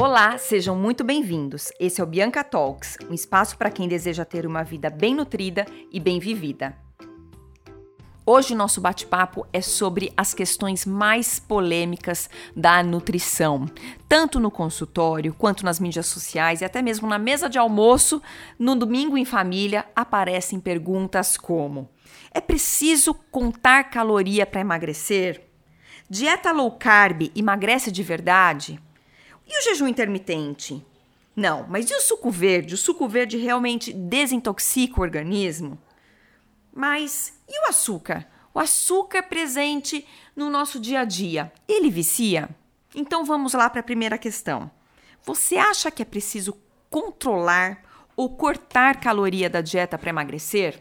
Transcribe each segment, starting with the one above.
Olá, sejam muito bem-vindos. Esse é o Bianca Talks, um espaço para quem deseja ter uma vida bem nutrida e bem vivida. Hoje nosso bate-papo é sobre as questões mais polêmicas da nutrição, tanto no consultório quanto nas mídias sociais e até mesmo na mesa de almoço, no domingo em família, aparecem perguntas como: é preciso contar caloria para emagrecer? Dieta low carb emagrece de verdade? E o jejum intermitente? Não, mas e o suco verde? O suco verde realmente desintoxica o organismo? Mas e o açúcar? O açúcar presente no nosso dia a dia, ele vicia? Então vamos lá para a primeira questão. Você acha que é preciso controlar ou cortar caloria da dieta para emagrecer?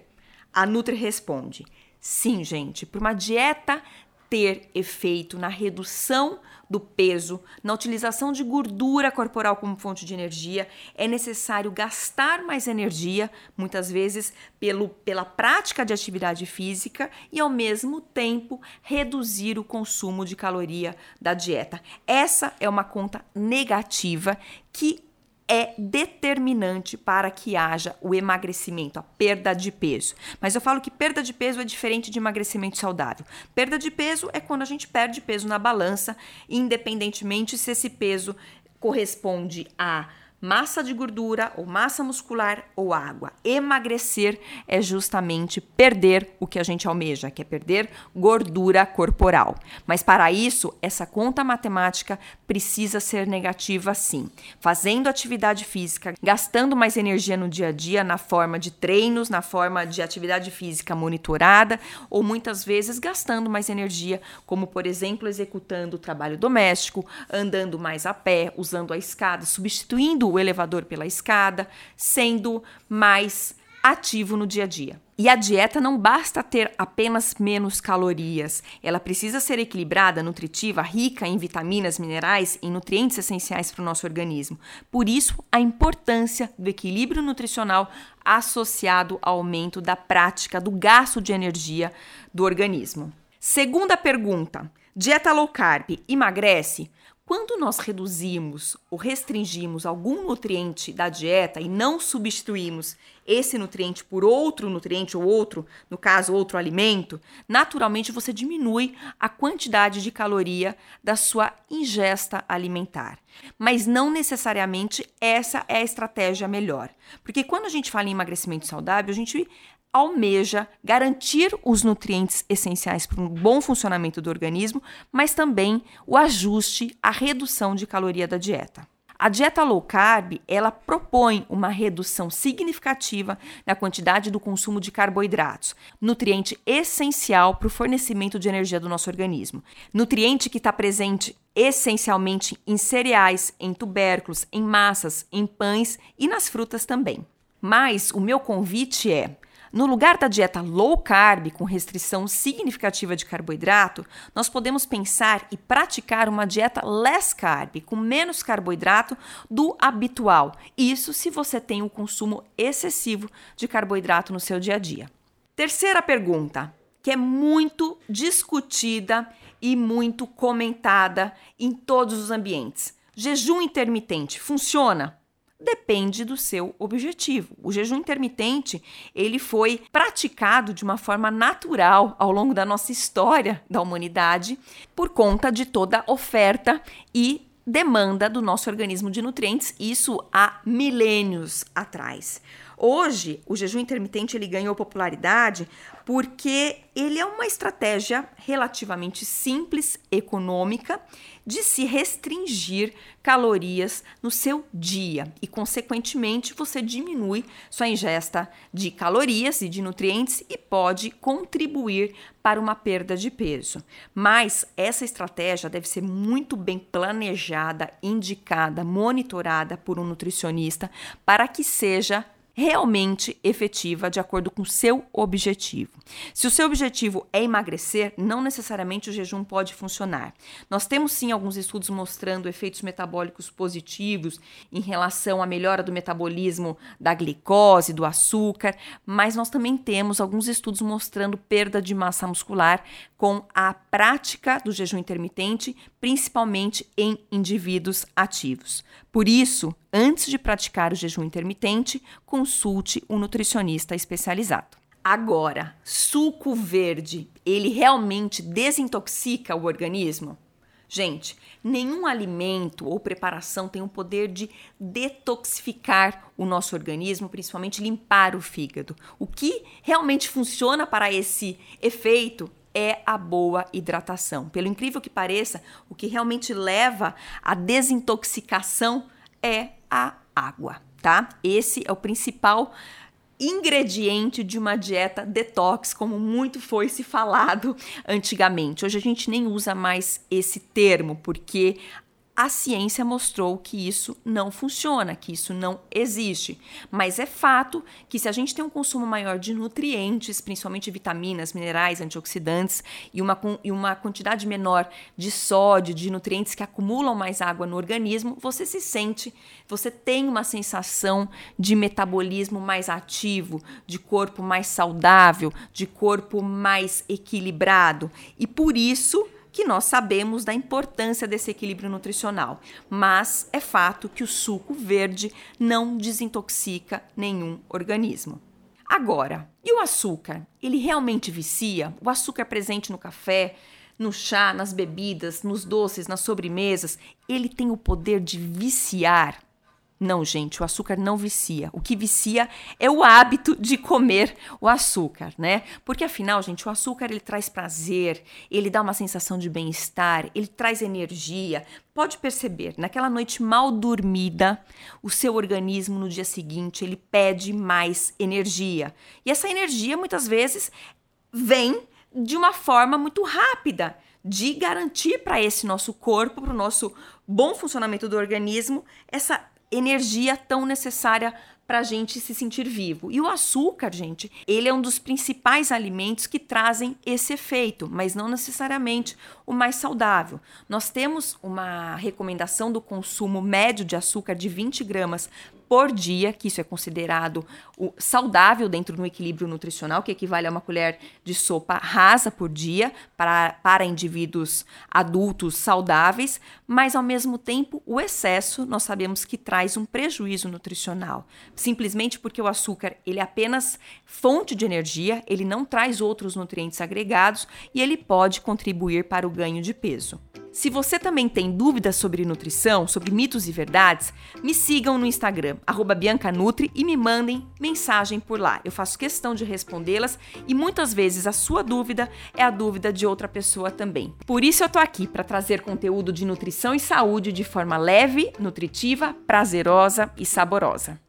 A Nutri responde: sim, gente, para uma dieta ter efeito na redução do peso, na utilização de gordura corporal como fonte de energia, é necessário gastar mais energia, muitas vezes pelo, pela prática de atividade física, e ao mesmo tempo reduzir o consumo de caloria da dieta. Essa é uma conta negativa que é determinante para que haja o emagrecimento, a perda de peso. Mas eu falo que perda de peso é diferente de emagrecimento saudável. Perda de peso é quando a gente perde peso na balança, independentemente se esse peso corresponde a massa de gordura ou massa muscular ou água. Emagrecer é justamente perder o que a gente almeja, que é perder gordura corporal. Mas para isso, essa conta matemática precisa ser negativa sim. Fazendo atividade física, gastando mais energia no dia a dia na forma de treinos, na forma de atividade física monitorada ou muitas vezes gastando mais energia, como por exemplo, executando o trabalho doméstico, andando mais a pé, usando a escada, substituindo o elevador pela escada, sendo mais ativo no dia a dia. E a dieta não basta ter apenas menos calorias, ela precisa ser equilibrada, nutritiva, rica em vitaminas, minerais e nutrientes essenciais para o nosso organismo. Por isso, a importância do equilíbrio nutricional associado ao aumento da prática do gasto de energia do organismo. Segunda pergunta: dieta low carb emagrece? Quando nós reduzimos ou restringimos algum nutriente da dieta e não substituímos esse nutriente por outro nutriente ou outro, no caso, outro alimento, naturalmente você diminui a quantidade de caloria da sua ingesta alimentar. Mas não necessariamente essa é a estratégia melhor. Porque quando a gente fala em emagrecimento saudável, a gente almeja garantir os nutrientes essenciais para um bom funcionamento do organismo, mas também o ajuste, a redução de caloria da dieta. A dieta low carb, ela propõe uma redução significativa na quantidade do consumo de carboidratos, nutriente essencial para o fornecimento de energia do nosso organismo. Nutriente que está presente essencialmente em cereais, em tubérculos, em massas, em pães e nas frutas também. Mas o meu convite é no lugar da dieta low carb, com restrição significativa de carboidrato, nós podemos pensar e praticar uma dieta less carb, com menos carboidrato do habitual. Isso se você tem um consumo excessivo de carboidrato no seu dia a dia. Terceira pergunta, que é muito discutida e muito comentada em todos os ambientes. Jejum intermitente funciona? Depende do seu objetivo. O jejum intermitente, ele foi praticado de uma forma natural ao longo da nossa história da humanidade por conta de toda oferta e demanda do nosso organismo de nutrientes, isso há milênios atrás. Hoje, o jejum intermitente ele ganhou popularidade porque ele é uma estratégia relativamente simples, econômica, de se restringir calorias no seu dia e, consequentemente, você diminui sua ingesta de calorias e de nutrientes e pode contribuir para uma perda de peso. Mas essa estratégia deve ser muito bem planejada, indicada, monitorada por um nutricionista para que seja realmente efetiva de acordo com o seu objetivo. Se o seu objetivo é emagrecer, não necessariamente o jejum pode funcionar. Nós temos sim alguns estudos mostrando efeitos metabólicos positivos em relação à melhora do metabolismo da glicose, do açúcar, mas nós também temos alguns estudos mostrando perda de massa muscular com a prática do jejum intermitente, principalmente em indivíduos ativos. Por isso, antes de praticar o jejum intermitente, consulte um nutricionista especializado. Agora, suco verde, ele realmente desintoxica o organismo? Gente, nenhum alimento ou preparação tem o poder de detoxificar o nosso organismo, principalmente limpar o fígado. O que realmente funciona para esse efeito é a boa hidratação. Pelo incrível que pareça, o que realmente leva à desintoxicação é a água, tá? Esse é o principal ingrediente de uma dieta detox, como muito foi se falado antigamente. Hoje a gente nem usa mais esse termo, porque a ciência mostrou que isso não funciona, que isso não existe. Mas é fato que se a gente tem um consumo maior de nutrientes, principalmente vitaminas, minerais, antioxidantes, e uma, e uma quantidade menor de sódio, de nutrientes que acumulam mais água no organismo, você se sente, você tem uma sensação de metabolismo mais ativo, de corpo mais saudável, de corpo mais equilibrado. E por isso que nós sabemos da importância desse equilíbrio nutricional, mas é fato que o suco verde não desintoxica nenhum organismo. Agora, e o açúcar? Ele realmente vicia? O açúcar presente no café, no chá, nas bebidas, nos doces, nas sobremesas, ele tem o poder de viciar não, gente, o açúcar não vicia. O que vicia é o hábito de comer o açúcar, né? Porque afinal, gente, o açúcar ele traz prazer, ele dá uma sensação de bem-estar, ele traz energia. Pode perceber, naquela noite mal dormida, o seu organismo no dia seguinte, ele pede mais energia. E essa energia muitas vezes vem de uma forma muito rápida de garantir para esse nosso corpo, para o nosso bom funcionamento do organismo, essa energia tão necessária para a gente se sentir vivo. E o açúcar, gente, ele é um dos principais alimentos que trazem esse efeito, mas não necessariamente o mais saudável. Nós temos uma recomendação do consumo médio de açúcar de 20 gramas por dia, que isso é considerado o saudável dentro do equilíbrio nutricional, que equivale a uma colher de sopa rasa por dia para, para indivíduos adultos saudáveis, mas ao mesmo tempo o excesso nós sabemos que traz um prejuízo nutricional, simplesmente porque o açúcar ele é apenas fonte de energia, ele não traz outros nutrientes agregados e ele pode contribuir para o ganho de peso. Se você também tem dúvidas sobre nutrição, sobre mitos e verdades, me sigam no Instagram, BiancaNutri, e me mandem mensagem por lá. Eu faço questão de respondê-las e muitas vezes a sua dúvida é a dúvida de outra pessoa também. Por isso eu tô aqui para trazer conteúdo de nutrição e saúde de forma leve, nutritiva, prazerosa e saborosa.